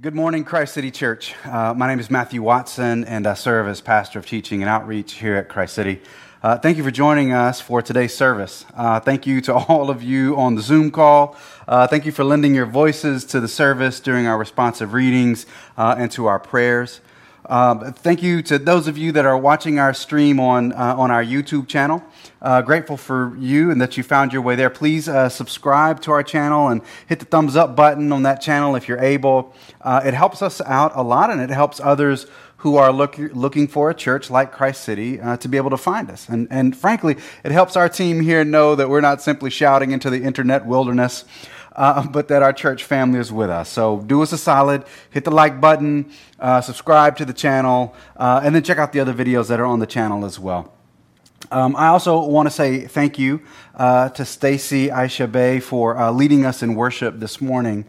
Good morning, Christ City Church. Uh, my name is Matthew Watson, and I serve as pastor of teaching and outreach here at Christ City. Uh, thank you for joining us for today's service. Uh, thank you to all of you on the Zoom call. Uh, thank you for lending your voices to the service during our responsive readings uh, and to our prayers. Um, thank you to those of you that are watching our stream on, uh, on our YouTube channel. Uh, grateful for you and that you found your way there. Please uh, subscribe to our channel and hit the thumbs up button on that channel if you're able. Uh, it helps us out a lot and it helps others who are look, looking for a church like Christ City uh, to be able to find us. And, and frankly, it helps our team here know that we're not simply shouting into the internet wilderness uh, but that our church family is with us. So do us a solid, hit the like button, uh, subscribe to the channel, uh, and then check out the other videos that are on the channel as well. Um, I also want to say thank you uh, to Stacy Aisha Bay for uh, leading us in worship this morning.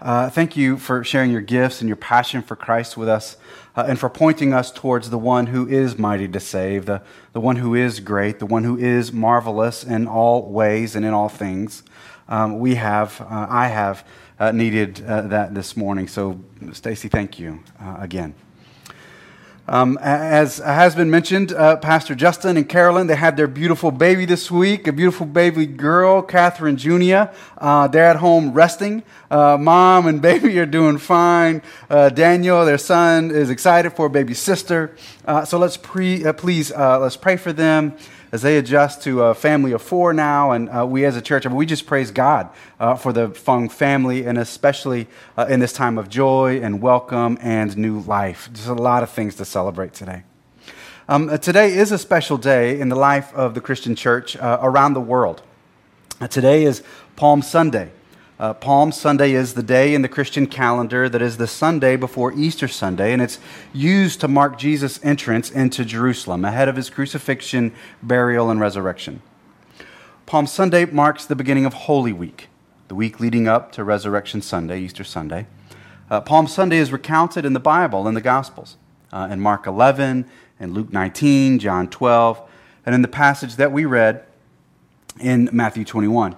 Uh, thank you for sharing your gifts and your passion for Christ with us, and for pointing us towards the one who is mighty to save, the, the one who is great, the one who is marvelous in all ways and in all things um, we have, uh, I have uh, needed uh, that this morning. So, Stacy, thank you uh, again. Um, as has been mentioned, uh, Pastor Justin and Carolyn, they had their beautiful baby this week, a beautiful baby girl, Catherine Junia. They're at home resting. Mom and baby are doing fine. Daniel, their son, is excited for a baby sister. so let's pre, please let's pray for them as they adjust to a family of four now, and uh, we as a church, I mean, we just praise God uh, for the Fung family, and especially uh, in this time of joy and welcome and new life. There's a lot of things to celebrate today. Um, uh, today is a special day in the life of the Christian church uh, around the world. Uh, today is Palm Sunday. Uh, Palm Sunday is the day in the Christian calendar that is the Sunday before Easter Sunday, and it's used to mark Jesus' entrance into Jerusalem ahead of his crucifixion, burial, and resurrection. Palm Sunday marks the beginning of Holy Week, the week leading up to Resurrection Sunday, Easter Sunday. Uh, Palm Sunday is recounted in the Bible, in the Gospels, uh, in Mark 11, in Luke 19, John 12, and in the passage that we read in Matthew 21.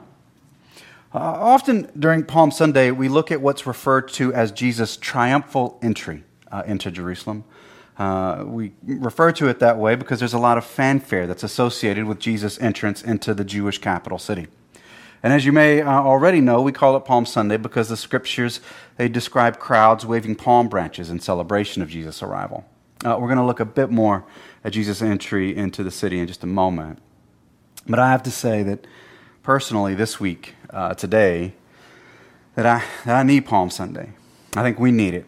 Uh, often during Palm Sunday, we look at what's referred to as Jesus' triumphal entry uh, into Jerusalem. Uh, we refer to it that way because there's a lot of fanfare that's associated with Jesus' entrance into the Jewish capital city. And as you may uh, already know, we call it Palm Sunday because the scriptures they describe crowds waving palm branches in celebration of Jesus' arrival. Uh, we're going to look a bit more at Jesus' entry into the city in just a moment. But I have to say that personally, this week, uh, today that I, that I need Palm Sunday. I think we need it,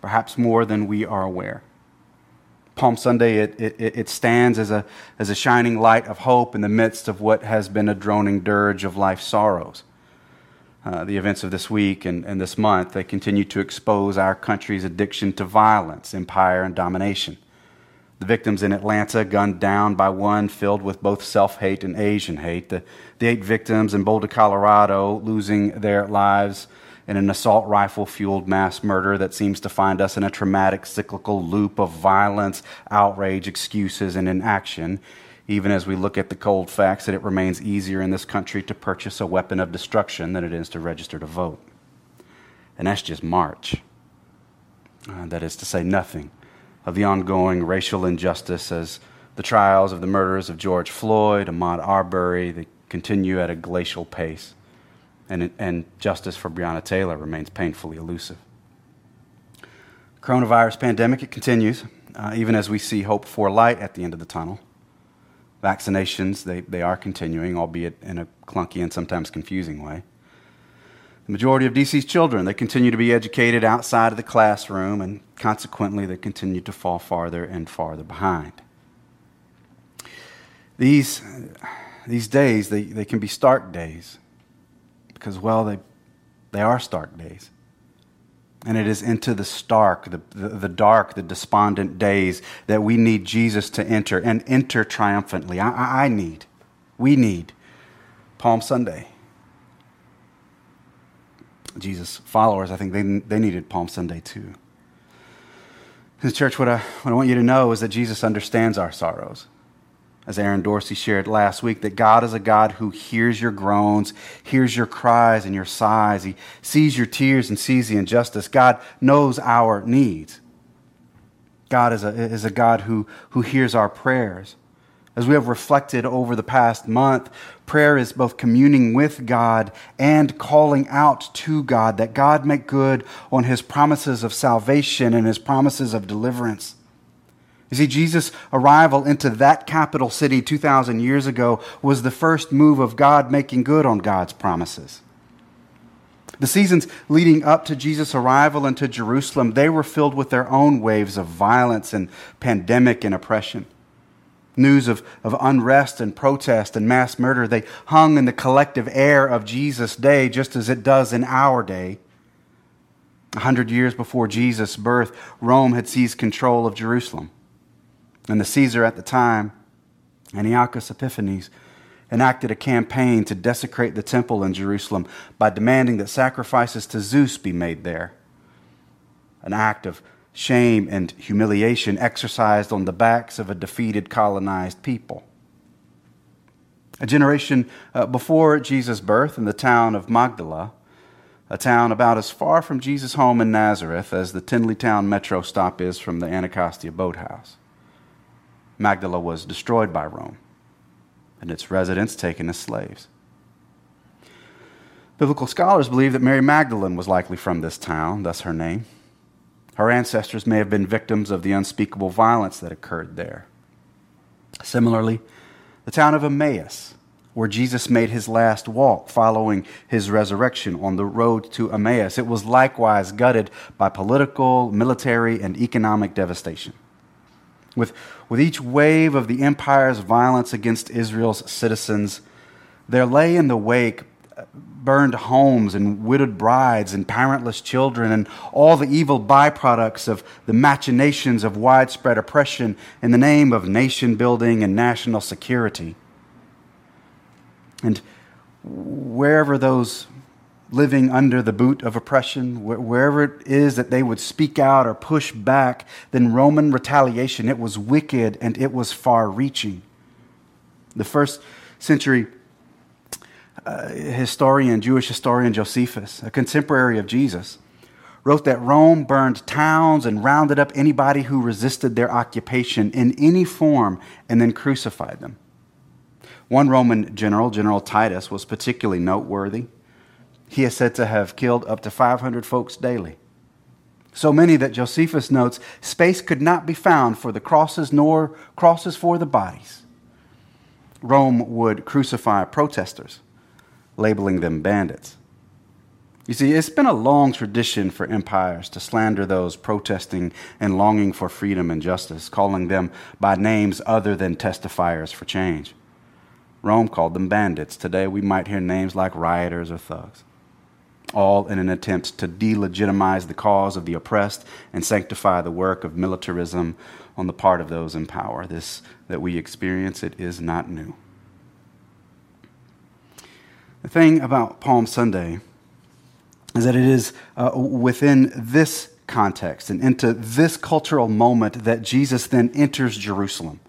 perhaps more than we are aware. Palm Sunday, it, it, it stands as a, as a shining light of hope in the midst of what has been a droning dirge of life's sorrows. Uh, the events of this week and, and this month, they continue to expose our country's addiction to violence, empire, and domination. The victims in Atlanta gunned down by one filled with both self hate and Asian hate. The, the eight victims in Boulder, Colorado, losing their lives in an assault rifle fueled mass murder that seems to find us in a traumatic cyclical loop of violence, outrage, excuses, and inaction, even as we look at the cold facts that it remains easier in this country to purchase a weapon of destruction than it is to register to vote. And that's just March. Uh, that is to say, nothing of the ongoing racial injustice as the trials of the murders of George Floyd, Ahmaud Arbery, they continue at a glacial pace, and, and justice for Breonna Taylor remains painfully elusive. Coronavirus pandemic, it continues, uh, even as we see hope for light at the end of the tunnel. Vaccinations, they, they are continuing, albeit in a clunky and sometimes confusing way. The majority of DC's children, they continue to be educated outside of the classroom, and consequently, they continue to fall farther and farther behind. These, these days, they, they can be stark days because, well, they, they are stark days. And it is into the stark, the, the, the, dark, the despondent days that we need Jesus to enter and enter triumphantly. I, I need, we need Palm Sunday. Jesus' followers, I think they, they needed Palm Sunday too. In the church, what I, what I want you to know is that Jesus understands our sorrows. as Aaron Dorsey shared last week, that God is a God who hears your groans, hears your cries and your sighs. He sees your tears and sees the injustice. God knows our needs. God is a, is a God who, who hears our prayers. As we have reflected over the past month, prayer is both communing with God and calling out to God that God make good on his promises of salvation and his promises of deliverance. You see, Jesus' arrival into that capital city 2,000 years ago was the first move of God making good on God's promises. The seasons leading up to Jesus' arrival into Jerusalem, they were filled with their own waves of violence and pandemic and oppression. News of, of unrest and protest and mass murder, they hung in the collective air of Jesus' day just as it does in our day. A hundred years before Jesus' birth, Rome had seized control of Jerusalem. And the Caesar at the time, Antiochus Epiphanes, enacted a campaign to desecrate the temple in Jerusalem by demanding that sacrifices to Zeus be made there. An act of shame and humiliation exercised on the backs of a defeated colonized people. A generation uh, before Jesus' birth in the town of Magdala, a town about as far from Jesus' home in Nazareth as the Tenleytown metro stop is from the Anacostia boathouse. Magdala was destroyed by Rome and its residents taken as slaves. Biblical scholars believe that Mary Magdalene was likely from this town, thus her name. Her ancestors may have been victims of the unspeakable violence that occurred there. Similarly, the town of Emmaus, where Jesus made his last walk following his resurrection on the road to Emmaus, it was likewise gutted by political, military, and economic devastation. With, with each wave of the empire's violence against Israel's citizens, there lay in the wake burned homes and widowed brides and parentless children and all the evil byproducts of the machinations of widespread oppression in the name of nation building and national security. And wherever those living under the boot of oppression, wherever it is that they would speak out or push back, then Roman retaliation, it was wicked and it was far reaching. The first century uh, historian, Jewish historian Josephus, a contemporary of Jesus, wrote that Rome burned towns and rounded up anybody who resisted their occupation in any form and then crucified them. One Roman general, General Titus, was particularly noteworthy. He is said to have killed up to 500 folks daily. So many that Josephus notes space could not be found for the crosses nor crosses for the bodies. Rome would crucify protesters labeling them bandits. You see, it's been a long tradition for empires to slander those protesting and longing for freedom and justice, calling them by names other than testifiers for change. Rome called them bandits. Today we might hear names like rioters or thugs, all in an attempt to delegitimize the cause of the oppressed and sanctify the work of militarism on the part of those in power. This that we experience, it is not new. The thing about Palm Sunday is that it is uh, within this context and into this cultural moment that Jesus then enters Jerusalem,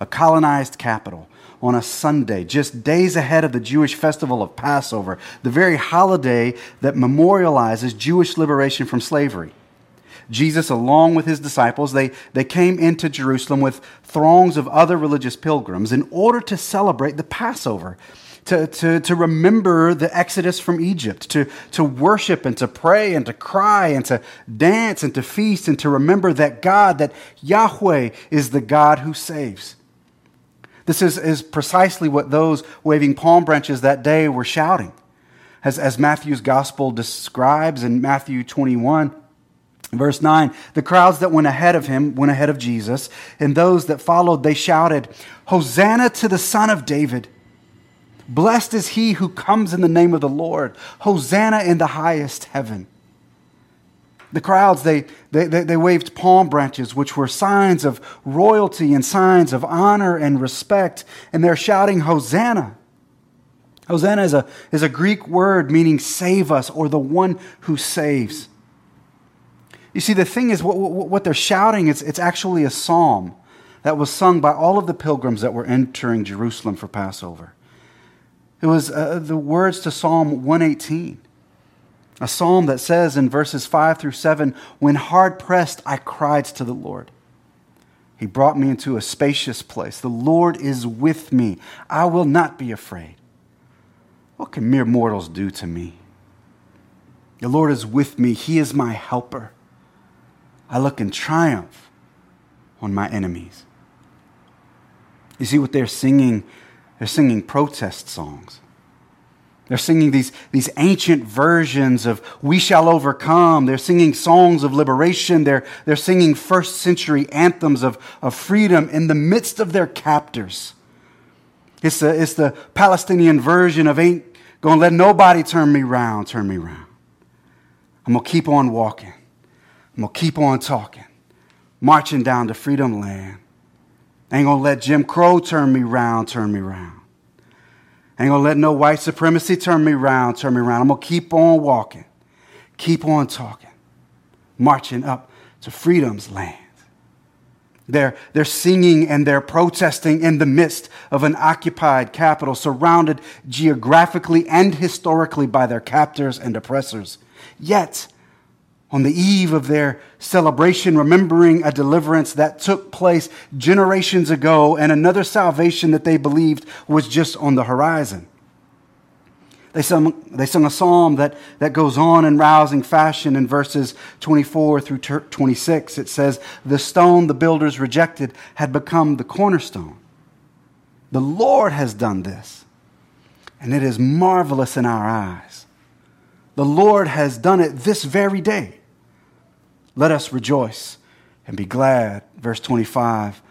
a colonized capital, on a Sunday, just days ahead of the Jewish festival of Passover, the very holiday that memorializes Jewish liberation from slavery. Jesus, along with his disciples, they, they came into Jerusalem with throngs of other religious pilgrims in order to celebrate the Passover to, to, to remember the exodus from Egypt, to, to worship and to pray and to cry and to dance and to feast and to remember that God, that Yahweh is the God who saves. This is, is precisely what those waving palm branches that day were shouting. As, as Matthew's gospel describes in Matthew 21, Verse 9 The crowds that went ahead of him went ahead of Jesus, and those that followed, they shouted, Hosanna to the Son of David! Blessed is he who comes in the name of the Lord. Hosanna in the highest heaven. The crowds, they, they, they, waved palm branches, which were signs of royalty and signs of honor and respect, and they're shouting, Hosanna. Hosanna is a, is a Greek word meaning save us or the one who saves. You see, the thing is, what, what they're shouting, it's, it's actually a psalm that was sung by all of the pilgrims that were entering Jerusalem for Passover. It was uh, the words to Psalm 118, a psalm that says in verses 5 through 7 When hard pressed, I cried to the Lord. He brought me into a spacious place. The Lord is with me. I will not be afraid. What can mere mortals do to me? The Lord is with me. He is my helper. I look in triumph on my enemies. You see what they're singing? They're singing protest songs. They're singing these, these ancient versions of We Shall Overcome. They're singing songs of liberation. They're, they're singing first century anthems of, of freedom in the midst of their captors. It's the, it's the Palestinian version of Ain't Gonna Let Nobody Turn Me Round, Turn Me Round. I'm gonna keep on walking. I'm gonna keep on talking, marching down to freedom land. Ain't gonna let Jim Crow turn me round, turn me round. Ain't gonna let no white supremacy turn me round, turn me round. I'm gonna keep on walking, keep on talking, marching up to freedom's land. They're, they're singing and they're protesting in the midst of an occupied capital, surrounded geographically and historically by their captors and oppressors. Yet, on the eve of their celebration, remembering a deliverance that took place generations ago and another salvation that they believed was just on the horizon. They sung, they sung a psalm that, that goes on in rousing fashion in verses 24 through 26. It says, The stone the builders rejected had become the cornerstone. The Lord has done this, and it is marvelous in our eyes. The Lord has done it this very day. Let us rejoice and be glad. Verse 25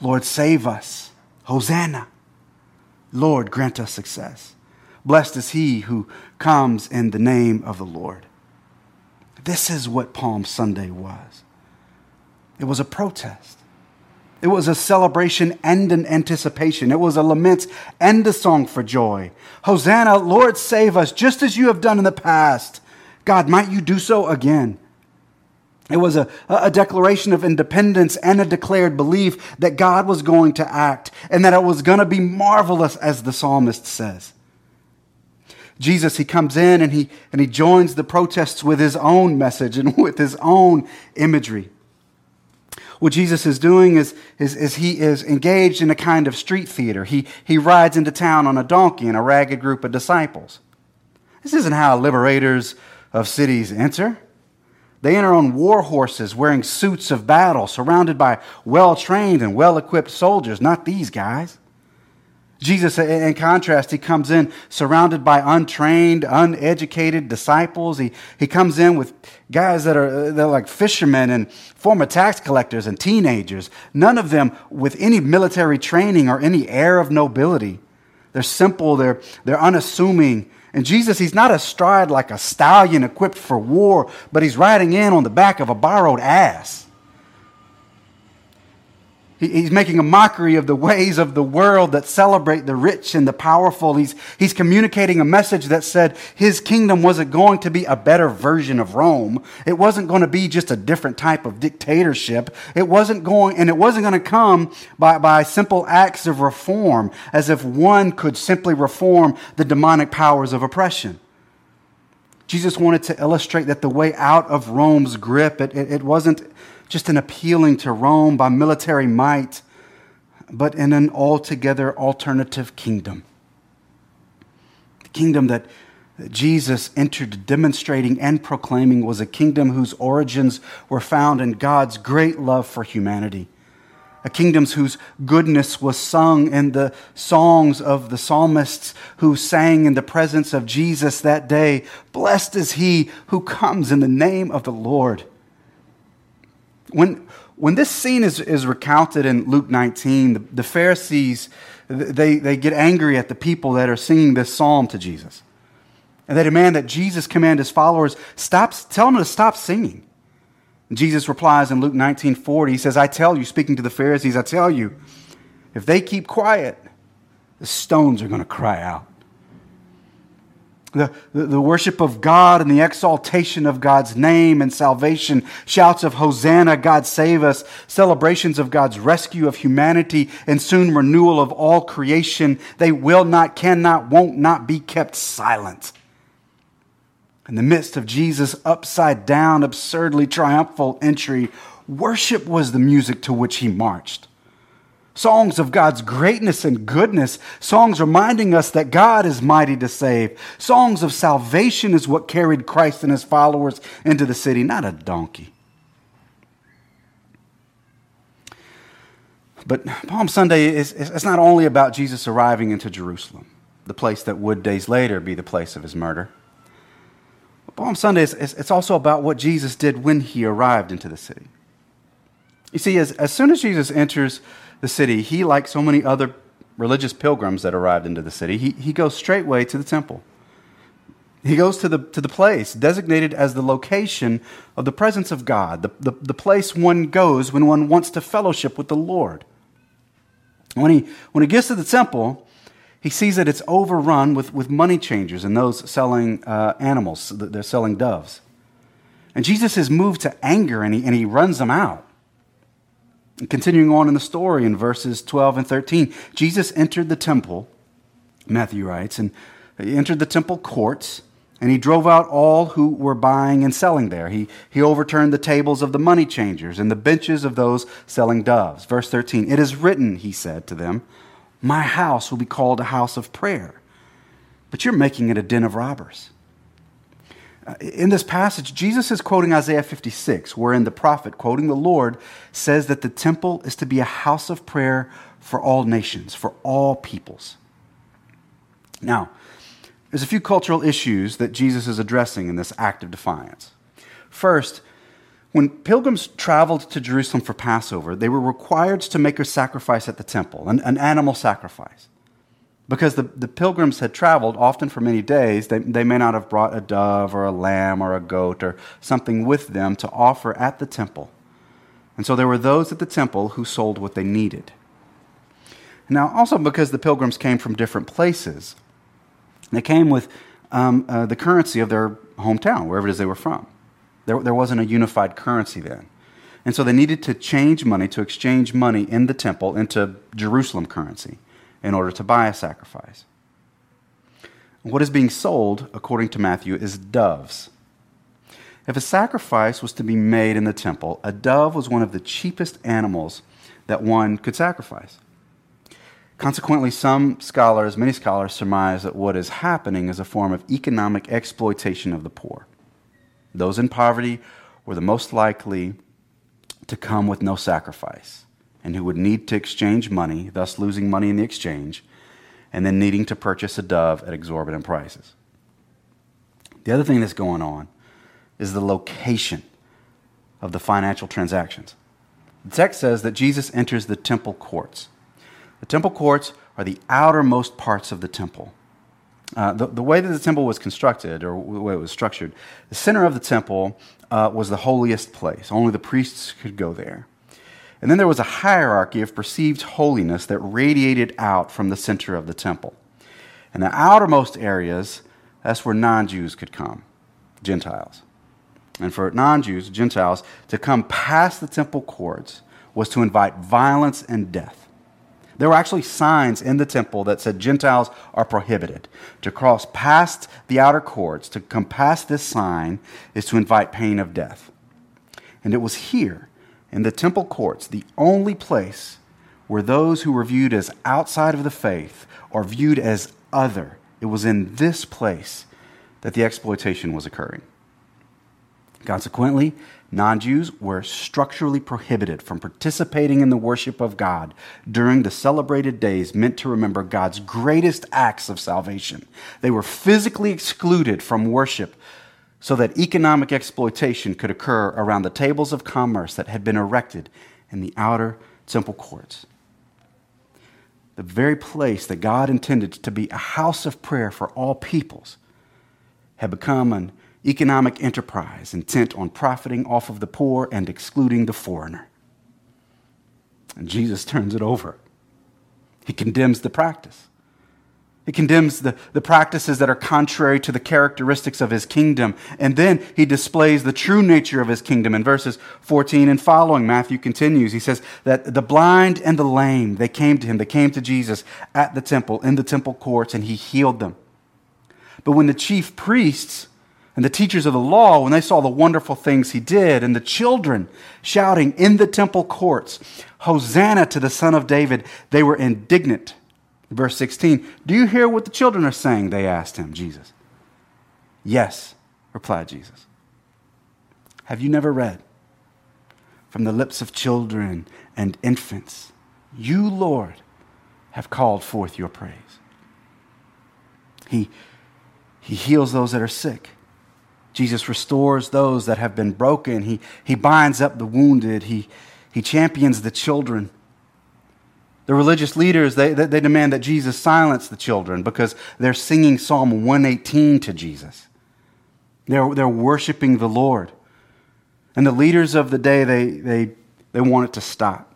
Lord, save us. Hosanna. Lord, grant us success. Blessed is he who comes in the name of the Lord. This is what Palm Sunday was it was a protest. It was a celebration and an anticipation. It was a lament and a song for joy. Hosanna, Lord, save us, just as you have done in the past. God, might you do so again. It was a, a declaration of independence and a declared belief that God was going to act and that it was going to be marvelous, as the psalmist says. Jesus, he comes in and he, and he joins the protests with his own message and with his own imagery. What Jesus is doing is, is, is he is engaged in a kind of street theater. He, he rides into town on a donkey and a ragged group of disciples. This isn't how liberators of cities enter. They enter on war horses wearing suits of battle, surrounded by well trained and well equipped soldiers, not these guys. Jesus, in contrast, he comes in surrounded by untrained, uneducated disciples. He, he comes in with guys that are uh, they're like fishermen and former tax collectors and teenagers, none of them with any military training or any air of nobility. They're simple, they're, they're unassuming, and Jesus, he's not astride like a stallion equipped for war, but he's riding in on the back of a borrowed ass. He's making a mockery of the ways of the world that celebrate the rich and the powerful. He's, he's communicating a message that said his kingdom wasn't going to be a better version of Rome. It wasn't going to be just a different type of dictatorship. It wasn't going, and it wasn't going to come by, by simple acts of reform, as if one could simply reform the demonic powers of oppression. Jesus wanted to illustrate that the way out of Rome's grip, it, it, it wasn't just in appealing to Rome by military might, but in an altogether alternative kingdom. The kingdom that Jesus entered demonstrating and proclaiming was a kingdom whose origins were found in God's great love for humanity. A kingdom whose goodness was sung in the songs of the psalmists who sang in the presence of Jesus that day. Blessed is he who comes in the name of the Lord. When, when this scene is, is recounted in Luke 19, the, the Pharisees, they, they get angry at the people that are singing this psalm to Jesus. And they demand that Jesus command his followers, stop, tell them to stop singing. Jesus replies in Luke 19 40, he says, I tell you, speaking to the Pharisees, I tell you, if they keep quiet, the stones are going to cry out. The, the, worship of God and the exaltation of God's name and salvation, shouts of Hosanna, God save us, celebrations of God's rescue of humanity, and soon renewal of all creation, they will not, cannot, won't not be kept silent. In the midst of Jesus' upside down, absurdly triumphal entry, worship was the music to which he marched songs of God's greatness and goodness, songs reminding us that God is mighty to save. Songs of salvation is what carried Christ and his followers into the city, not a donkey. But Palm Sunday is it's not only about Jesus arriving into Jerusalem, the place that would days later be the place of his murder. Palm Sunday is it's also about what Jesus did when he arrived into the city. You see, as, as soon as Jesus enters the city, he, like so many other religious pilgrims that arrived into the city, he, he goes straightway to the temple. He goes to the, to the place designated as the location of the presence of God, the, the, the place one goes when one wants to fellowship with the Lord. When he, when he gets to the temple, he sees that it's overrun with, with money changers and those selling uh, animals. They're selling doves. And Jesus is moved to anger and he, and he runs them out. Continuing on in the story in verses 12 and 13, Jesus entered the temple, Matthew writes, and he entered the temple courts and he drove out all who were buying and selling there. He, he overturned the tables of the money changers and the benches of those selling doves. Verse 13 It is written, he said to them, My house will be called a house of prayer, but you're making it a den of robbers. Uh, in this passage, Jesus is quoting Isaiah 56, wherein the prophet, quoting the Lord, says that the temple is to be a house of prayer for all nations, for all peoples. Now, there's a few cultural issues that Jesus is addressing in this act of defiance. First, when pilgrims traveled to Jerusalem for Passover, they were required to make a sacrifice at the temple, an, an animal sacrifice. Because the, the pilgrims had traveled often for many days, they, they may not have brought a dove or a lamb or a goat or something with them to offer at the temple. And so there were those at the temple who sold what they needed. Now, also because the pilgrims came from different places, they came with um, uh, the currency of their hometown, wherever it is they were from. There, there wasn't a unified currency then. And so they needed to change money, to exchange money in the temple into Jerusalem currency in order to buy a sacrifice. What is being sold, according to Matthew, is doves. If a sacrifice was to be made in the temple, a dove was one of the cheapest animals that one could sacrifice. Consequently, some scholars, many scholars, surmise that what is happening is a form of economic exploitation of the poor. Those in poverty were the most likely to come with no sacrifice and who would need to exchange money, thus losing money in the exchange, and then needing to purchase a dove at exorbitant prices. The other thing that's going on is the location of the financial transactions. The text says that Jesus enters the temple courts. The temple courts are the outermost parts of the temple. Uh, the, the way that the temple was constructed, or the way it was structured, the center of the temple uh, was the holiest place. Only the priests could go there. And then there was a hierarchy of perceived holiness that radiated out from the center of the temple. And the outermost areas, that's where non Jews could come, Gentiles. And for non Jews, Gentiles, to come past the temple courts was to invite violence and death. There were actually signs in the temple that said Gentiles are prohibited. To cross past the outer courts, to come past this sign, is to invite pain of death. And it was here in the temple courts, the only place where those who were viewed as outside of the faith or viewed as other, it was in this place that the exploitation was occurring. Consequently, non Jews were structurally prohibited from participating in the worship of God during the celebrated days meant to remember God's greatest acts of salvation. They were physically excluded from worship so that economic exploitation could occur around the tables of commerce that had been erected in the outer temple courts. The very place that God intended to be a house of prayer for all peoples had become an economic enterprise intent on profiting off of the poor and excluding the foreigner. And Jesus turns it over. He condemns the practice. He condemns the, the practices that are contrary to the characteristics of his kingdom. And then he displays the true nature of his kingdom. In verses 14 and following, Matthew continues. He says that the blind and the lame, they came to him. They came to Jesus at the temple, in the temple courts, and he healed them. But when the chief priests and the teachers of the law, when they saw the wonderful things he did, and the children shouting in the temple courts, Hosanna to the Son of David, they were indignant Verse 16, Do you hear what the children are saying? They asked him, Jesus. Yes, replied Jesus. Have you never read? From the lips of children and infants, you, Lord, have called forth your praise. He, he heals those that are sick. Jesus restores those that have been broken. He, he binds up the wounded. He, he champions the children. The religious leaders, they, they demand that Jesus silence the children because they're singing Psalm 118 to Jesus. They're, they're worshiping the Lord. And the leaders of the day, they, they, they want it to stop.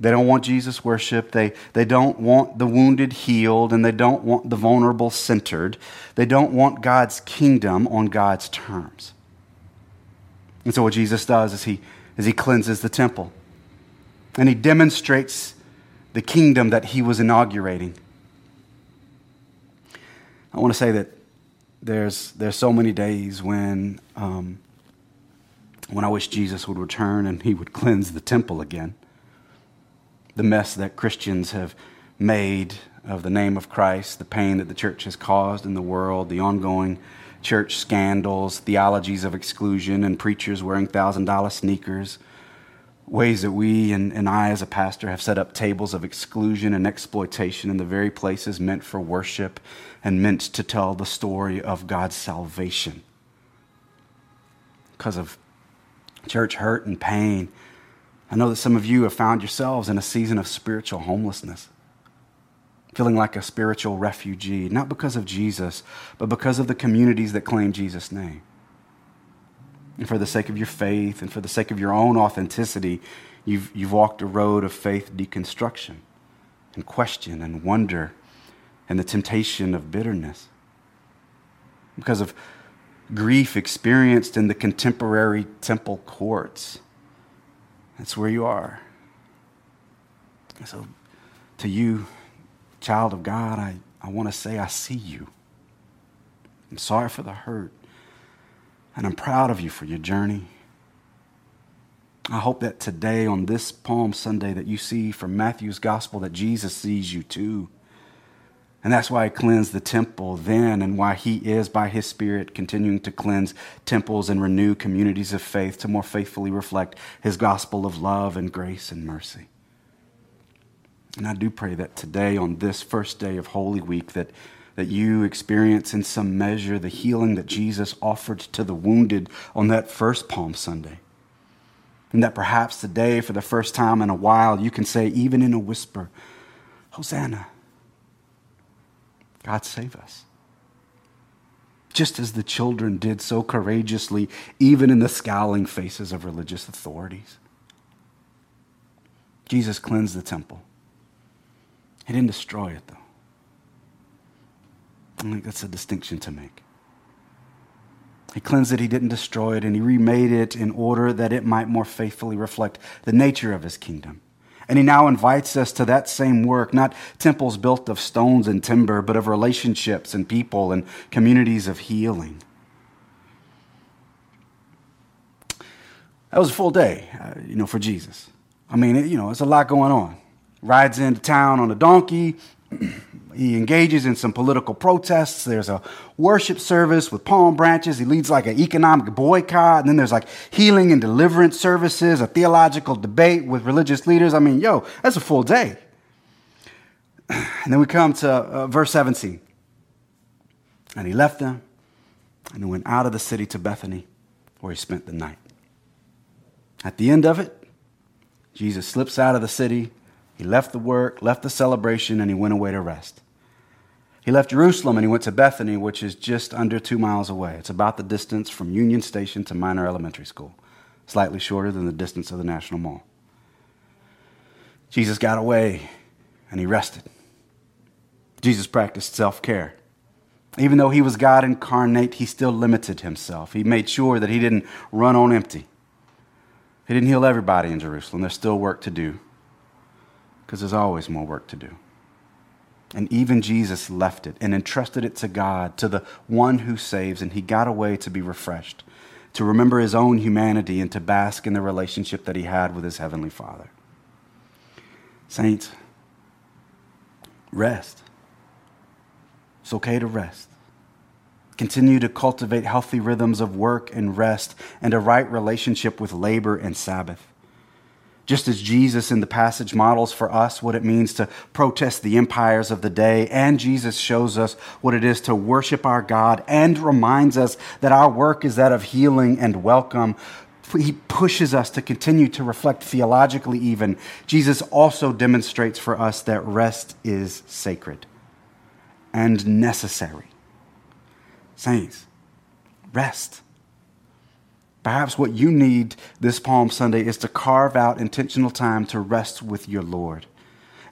They don't want Jesus worship. They, they don't want the wounded healed, and they don't want the vulnerable centered. They don't want God's kingdom on God's terms. And so, what Jesus does is he, is he cleanses the temple and he demonstrates the kingdom that he was inaugurating. I want to say that there's, there's so many days when, um, when I wish Jesus would return and he would cleanse the temple again. The mess that Christians have made of the name of Christ, the pain that the church has caused in the world, the ongoing church scandals, theologies of exclusion, and preachers wearing $1,000 sneakers ways that we and, and I, as a pastor, have set up tables of exclusion and exploitation in the very places meant for worship and meant to tell the story of God's salvation. Because of church hurt and pain, I know that some of you have found yourselves in a season of spiritual homelessness, feeling like a spiritual refugee, not because of Jesus, but because of the communities that claim Jesus' name and for the sake of your faith and for the sake of your own authenticity, you've, you've walked a road of faith deconstruction and question and wonder and the temptation of bitterness. Because of grief experienced in the contemporary temple courts. That's where you are. So, to you, child of God, I, I want to say I see you. I'm sorry for the hurt. And I'm proud of you for your journey. I hope that today, on this Palm Sunday, that you see from Matthew's gospel that Jesus sees you too. And that's why he cleansed the temple then, and why he is, by his Spirit, continuing to cleanse temples and renew communities of faith to more faithfully reflect his gospel of love and grace and mercy. And I do pray that today, on this first day of Holy Week, that that you experience in some measure the healing that Jesus offered to the wounded on that first Palm Sunday. And that perhaps today, for the first time in a while, you can say, even in a whisper, Hosanna. God save us. Just as the children did so courageously, even in the scowling faces of religious authorities. Jesus cleansed the temple. He didn't destroy it, though. I think that's a distinction to make. He cleansed it, he didn't destroy it, and he remade it in order that it might more faithfully reflect the nature of his kingdom. And he now invites us to that same work, not temples built of stones and timber, but of relationships and people and communities of healing. That was a full day, uh, you know, for Jesus. I mean, it, you know, it's a lot going on. Rides into town on a donkey, he engages in some political protests. There's a worship service with palm branches. He leads like an economic boycott. And then there's like healing and deliverance services, a theological debate with religious leaders. I mean, yo, that's a full day. And then we come to uh, verse 17. And he left them and he went out of the city to Bethany where he spent the night. At the end of it, Jesus slips out of the city he left the work, left the celebration, and he went away to rest. He left Jerusalem and he went to Bethany, which is just under two miles away. It's about the distance from Union Station to Miner Elementary School, slightly shorter than the distance of the National Mall. Jesus got away and he rested. Jesus practiced self care. Even though he was God incarnate, he still limited himself. He made sure that he didn't run on empty. He didn't heal everybody in Jerusalem. There's still work to do because there's always more work to do. And even Jesus left it and entrusted it to God, to the one who saves, and he got away to be refreshed, to remember his own humanity, and to bask in the relationship that he had with his heavenly Father. Saints, rest. It's okay to rest. Continue to cultivate healthy rhythms of work and rest and a right relationship with labor and Sabbath. Just as Jesus in the passage models for us what it means to protest the empires of the day, and Jesus shows us what it is to worship our God and reminds us that our work is that of healing and welcome, he pushes us to continue to reflect theologically, even. Jesus also demonstrates for us that rest is sacred and necessary. Saints, rest. Perhaps what you need this Palm Sunday is to carve out intentional time to rest with your Lord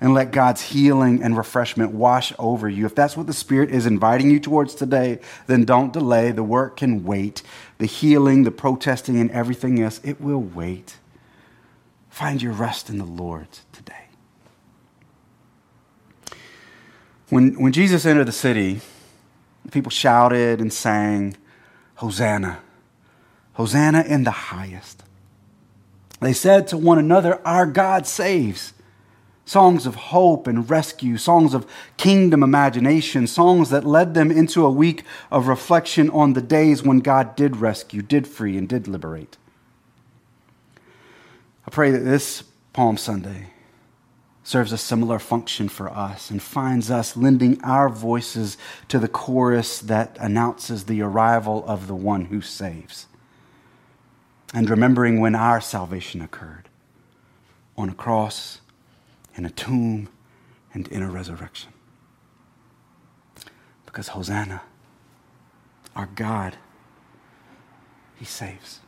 and let God's healing and refreshment wash over you. If that's what the Spirit is inviting you towards today, then don't delay. The work can wait. The healing, the protesting, and everything else, it will wait. Find your rest in the Lord today. When, when Jesus entered the city, people shouted and sang, Hosanna Hosanna in the highest. They said to one another, Our God saves. Songs of hope and rescue, songs of kingdom imagination, songs that led them into a week of reflection on the days when God did rescue, did free, and did liberate. I pray that this Palm Sunday serves a similar function for us and finds us lending our voices to the chorus that announces the arrival of the one who saves and remembering when our salvation occurred on a cross, in a tomb, and in a resurrection. Because Hosanna, our God, He saves.